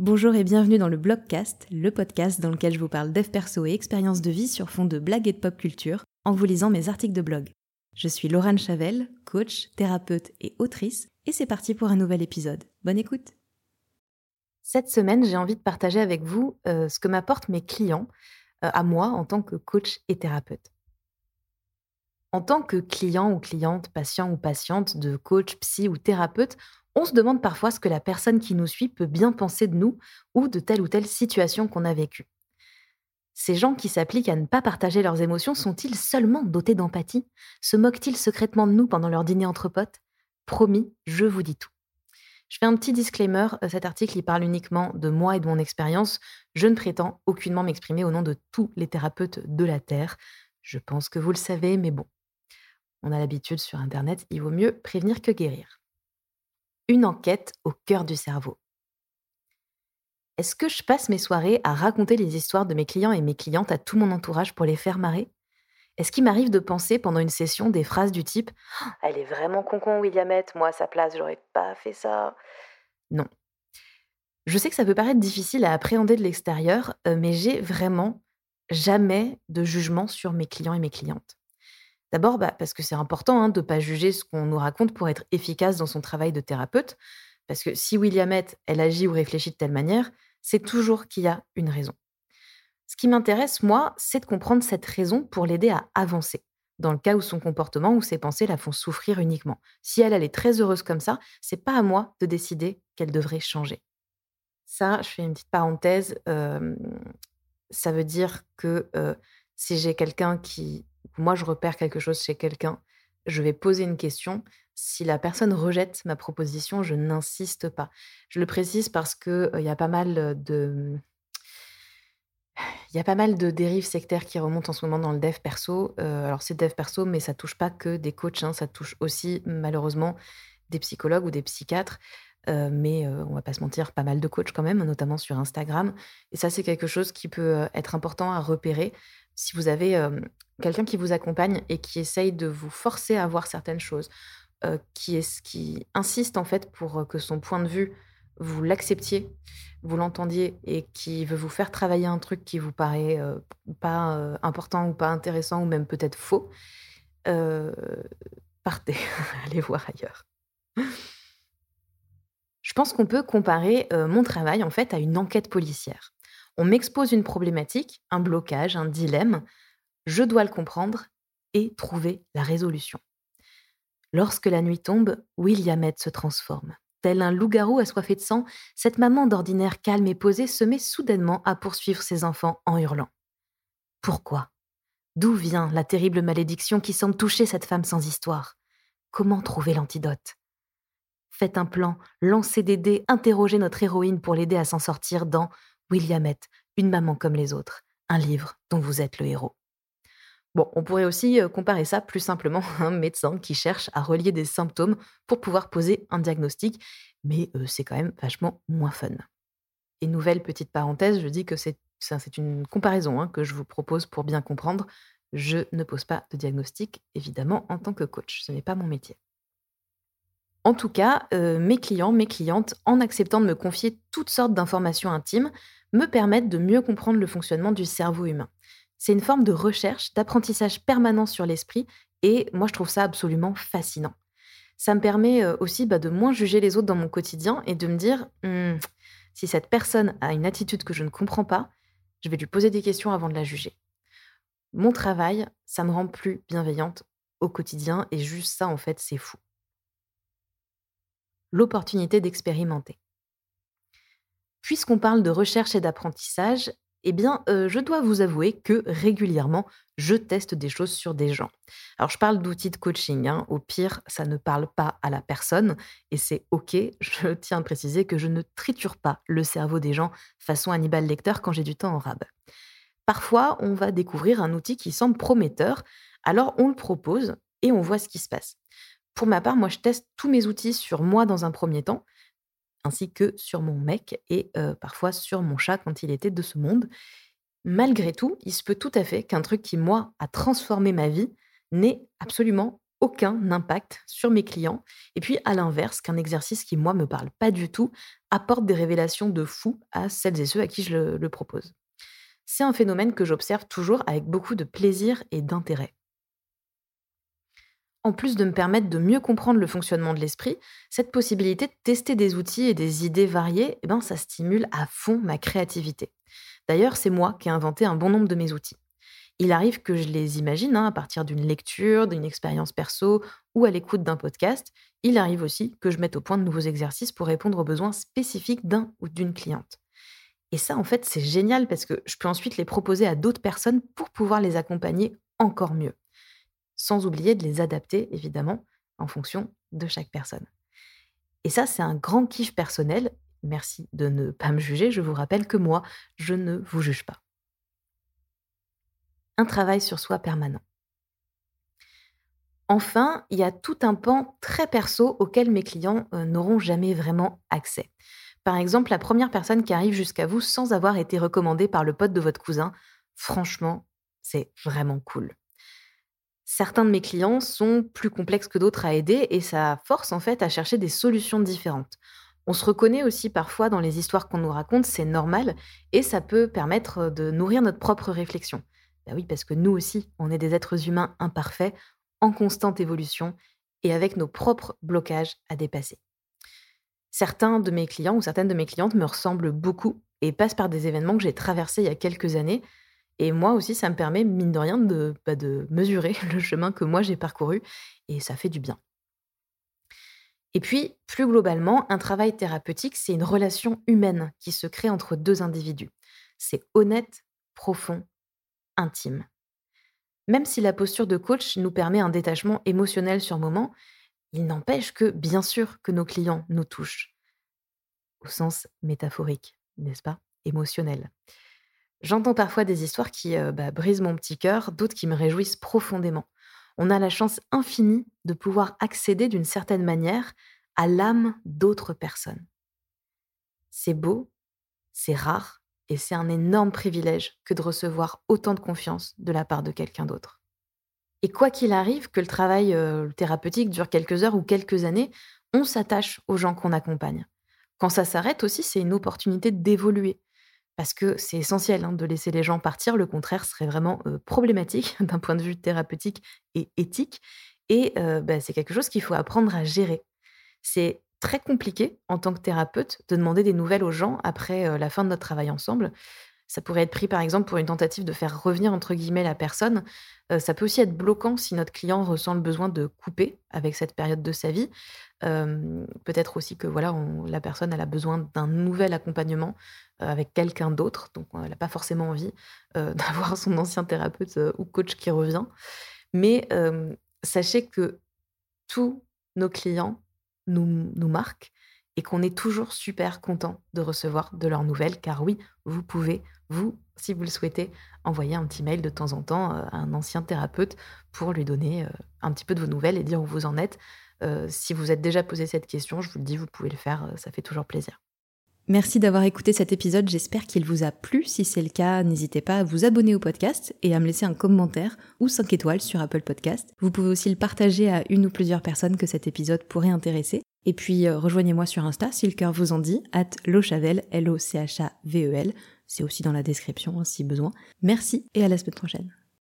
Bonjour et bienvenue dans le Blogcast, le podcast dans lequel je vous parle dev perso et expériences de vie sur fond de blagues et de pop culture en vous lisant mes articles de blog. Je suis Laurent Chavel, coach, thérapeute et autrice, et c'est parti pour un nouvel épisode. Bonne écoute Cette semaine, j'ai envie de partager avec vous euh, ce que m'apportent mes clients euh, à moi en tant que coach et thérapeute. En tant que client ou cliente, patient ou patiente de coach, psy ou thérapeute, on se demande parfois ce que la personne qui nous suit peut bien penser de nous ou de telle ou telle situation qu'on a vécue. Ces gens qui s'appliquent à ne pas partager leurs émotions sont-ils seulement dotés d'empathie? Se moquent-ils secrètement de nous pendant leur dîner entre potes? Promis, je vous dis tout. Je fais un petit disclaimer, euh, cet article il parle uniquement de moi et de mon expérience. Je ne prétends aucunement m'exprimer au nom de tous les thérapeutes de la Terre. Je pense que vous le savez, mais bon. On a l'habitude sur Internet, il vaut mieux prévenir que guérir. Une enquête au cœur du cerveau. Est-ce que je passe mes soirées à raconter les histoires de mes clients et mes clientes à tout mon entourage pour les faire marrer? Est-ce qu'il m'arrive de penser pendant une session des phrases du type «Oh, Elle est vraiment con-con, Williamette, moi à sa place, j'aurais pas fait ça Non. Je sais que ça peut paraître difficile à appréhender de l'extérieur, euh, mais j'ai vraiment jamais de jugement sur mes clients et mes clientes. D'abord, bah, parce que c'est important hein, de ne pas juger ce qu'on nous raconte pour être efficace dans son travail de thérapeute. Parce que si Williamette, elle agit ou réfléchit de telle manière, c'est toujours qu'il y a une raison. Ce qui m'intéresse, moi, c'est de comprendre cette raison pour l'aider à avancer. Dans le cas où son comportement ou ses pensées la font souffrir uniquement. Si elle, elle est très heureuse comme ça, c'est pas à moi de décider qu'elle devrait changer. Ça, je fais une petite parenthèse. ça veut dire que si j'ai quelqu'un qui moi je repère quelque chose chez quelqu'un, je vais poser une question. Si la personne rejette ma proposition, je n'insiste pas. Je le précise parce qu'il il y a pas mal de il y a pas mal de dérives sectaires qui remontent en ce moment dans le dev perso. alors c'est dev perso, mais ça touche pas que des coachs, hein, ça touche aussi malheureusement des psychologues ou des psychiatres. mais on va pas se mentir, pas mal de coachs quand même, notamment sur Instagram. Et ça, c'est quelque chose qui peut être important à repérer si vous avez quelqu'un qui vous accompagne et qui essaye de vous forcer à voir certaines choses, qui, insiste en fait pour que son point de vue, vous l'acceptiez, vous l'entendiez et qui veut vous faire travailler un truc qui vous paraît pas important ou pas intéressant ou même peut-être faux, partez, allez voir ailleurs. Je pense qu'on peut comparer mon travail en fait à une enquête policière. On m'expose une problématique, un blocage, un dilemme. Je dois le comprendre et trouver la résolution. Lorsque la nuit tombe, Williamette se transforme. Tel un loup-garou assoiffé de sang, cette maman d'ordinaire calme et posée se met soudainement à poursuivre ses enfants en hurlant. Pourquoi? D'où vient la terrible malédiction qui semble toucher cette femme sans histoire? Comment trouver l'antidote? Faites un plan, lancez des dés, interrogez notre héroïne pour l'aider à s'en sortir dans Williamette, une maman comme les autres, un livre dont vous êtes le héros. Bon, on pourrait aussi comparer ça plus simplement à un médecin qui cherche à relier des symptômes pour pouvoir poser un diagnostic, mais c'est quand même vachement moins fun. Et nouvelle petite parenthèse, je dis que c'est une comparaison hein, que je vous propose pour bien comprendre. Je ne pose pas de diagnostic, évidemment, en tant que coach. Ce n'est pas mon métier. En tout cas, euh, mes clients, mes clientes, en acceptant de me confier toutes sortes d'informations intimes, me permettent de mieux comprendre le fonctionnement du cerveau humain. C'est une forme de recherche, d'apprentissage permanent sur l'esprit, et moi je trouve ça absolument fascinant. Ça me permet euh, aussi bah, de moins juger les autres dans mon quotidien et de me dire, «Hmm, si cette personne a une attitude que je ne comprends pas, je vais lui poser des questions avant de la juger. Mon travail, ça me rend plus bienveillante au quotidien, et juste ça, en fait, c'est fou l'opportunité d'expérimenter. Puisqu'on parle de recherche et d'apprentissage, eh bien, euh, je dois vous avouer que régulièrement, je teste des choses sur des gens. Alors, je parle d'outils de coaching. Hein. Au pire, ça ne parle pas à la personne et c'est OK. Je tiens à préciser que je ne triture pas le cerveau des gens façon Hannibal Lecter quand j'ai du temps en rab. Parfois, on va découvrir un outil qui semble prometteur, alors on le propose et on voit ce qui se passe. Pour ma part, moi, je teste tous mes outils sur moi dans un premier temps, ainsi que sur mon mec et parfois sur mon chat quand il était de ce monde. Malgré tout, il se peut tout à fait qu'un truc qui, moi, a transformé ma vie n'ait absolument aucun impact sur mes clients. Et puis, à l'inverse, qu'un exercice qui, moi, me parle pas du tout, apporte des révélations de fou à celles et ceux à qui je le, propose. C'est un phénomène que j'observe toujours avec beaucoup de plaisir et d'intérêt. En plus de me permettre de mieux comprendre le fonctionnement de l'esprit, cette possibilité de tester des outils et des idées variées, eh ben, ça stimule à fond ma créativité. D'ailleurs, c'est moi qui ai inventé un bon nombre de mes outils. Il arrive que je les imagine hein, à partir d'une lecture, d'une expérience perso ou à l'écoute d'un podcast. Il arrive aussi que je mette au point de nouveaux exercices pour répondre aux besoins spécifiques d'un ou d'une cliente. Et ça, en fait, c'est génial parce que je peux ensuite les proposer à d'autres personnes pour pouvoir les accompagner encore mieux. Sans oublier de les adapter, évidemment, en fonction de chaque personne. Et ça, c'est un grand kiff personnel. Merci de ne pas me juger. Je vous rappelle que moi, je ne vous juge pas un travail sur soi permanent. Enfin, il y a tout un pan très perso auquel mes clients euh, n'auront jamais vraiment accès. Par exemple, la première personne qui arrive jusqu'à vous sans avoir été recommandée par le pote de votre cousin, franchement, c'est vraiment cool. Certains de mes clients sont plus complexes que d'autres à aider et ça force en fait à chercher des solutions différentes. On se reconnaît aussi parfois dans les histoires qu'on nous raconte, c'est normal et ça peut permettre de nourrir notre propre réflexion. Bah oui, parce que nous aussi, on est des êtres humains imparfaits, en constante évolution et avec nos propres blocages à dépasser. Certains de mes clients ou certaines de mes clientes me ressemblent beaucoup et passent par des événements que j'ai traversés il y a quelques années. Et moi aussi, ça me permet, mine de rien, de, bah, de mesurer le chemin que moi j'ai parcouru et ça fait du bien. Et puis, plus globalement, un travail thérapeutique, c'est une relation humaine qui se crée entre deux individus. C'est honnête, profond intime. Même si la posture de coach nous permet un détachement émotionnel sur moment, il n'empêche que, bien sûr, que nos clients nous touchent. Au sens métaphorique, n'est-ce pas? Émotionnel. J'entends parfois des histoires qui euh, bah, brisent mon petit cœur, d'autres qui me réjouissent profondément. On a la chance infinie de pouvoir accéder d'une certaine manière à l'âme d'autres personnes. C'est beau, c'est rare, et c'est un énorme privilège que de recevoir autant de confiance de la part de quelqu'un d'autre. Et quoi qu'il arrive, que le travail euh, thérapeutique dure quelques heures ou quelques années, on s'attache aux gens qu'on accompagne. Quand ça s'arrête aussi, c'est une opportunité d'évoluer. Parce que c'est essentiel hein, de laisser les gens partir, le contraire serait vraiment problématique d'un point de vue thérapeutique et éthique. Et bah, c'est quelque chose qu'il faut apprendre à gérer. C'est très compliqué en tant que thérapeute de demander des nouvelles aux gens après la fin de notre travail ensemble. Ça pourrait être pris par exemple pour une tentative de faire revenir entre guillemets la personne. Ça peut aussi être bloquant si notre client ressent le besoin de couper avec cette période de sa vie. Peut-être aussi que voilà, la personne a besoin d'un nouvel accompagnement avec quelqu'un d'autre, donc elle n'a pas forcément envie d'avoir son ancien thérapeute ou coach qui revient. Mais sachez que tous nos clients nous, nous marquent et qu'on est toujours super content de recevoir de leurs nouvelles, car oui, vous pouvez, vous, si vous le souhaitez, envoyer un petit mail de temps en temps euh, à un ancien thérapeute pour lui donner euh, un petit peu de vos nouvelles et dire où vous en êtes. Euh, si vous êtes déjà posé cette question, je vous le dis, vous pouvez le faire, ça fait toujours plaisir. Merci d'avoir écouté cet épisode, j'espère qu'il vous a plu. Si c'est le cas, n'hésitez pas à vous abonner au podcast et à me laisser un commentaire ou 5 étoiles sur Apple Podcast. Vous pouvez aussi le partager à une ou plusieurs personnes que cet épisode pourrait intéresser. Et puis euh, rejoignez-moi sur Insta si le cœur vous en dit, at lochavel, L-O-C-H-A-V-E-L. C'est aussi dans la description hein, si besoin. Merci et à la semaine prochaine.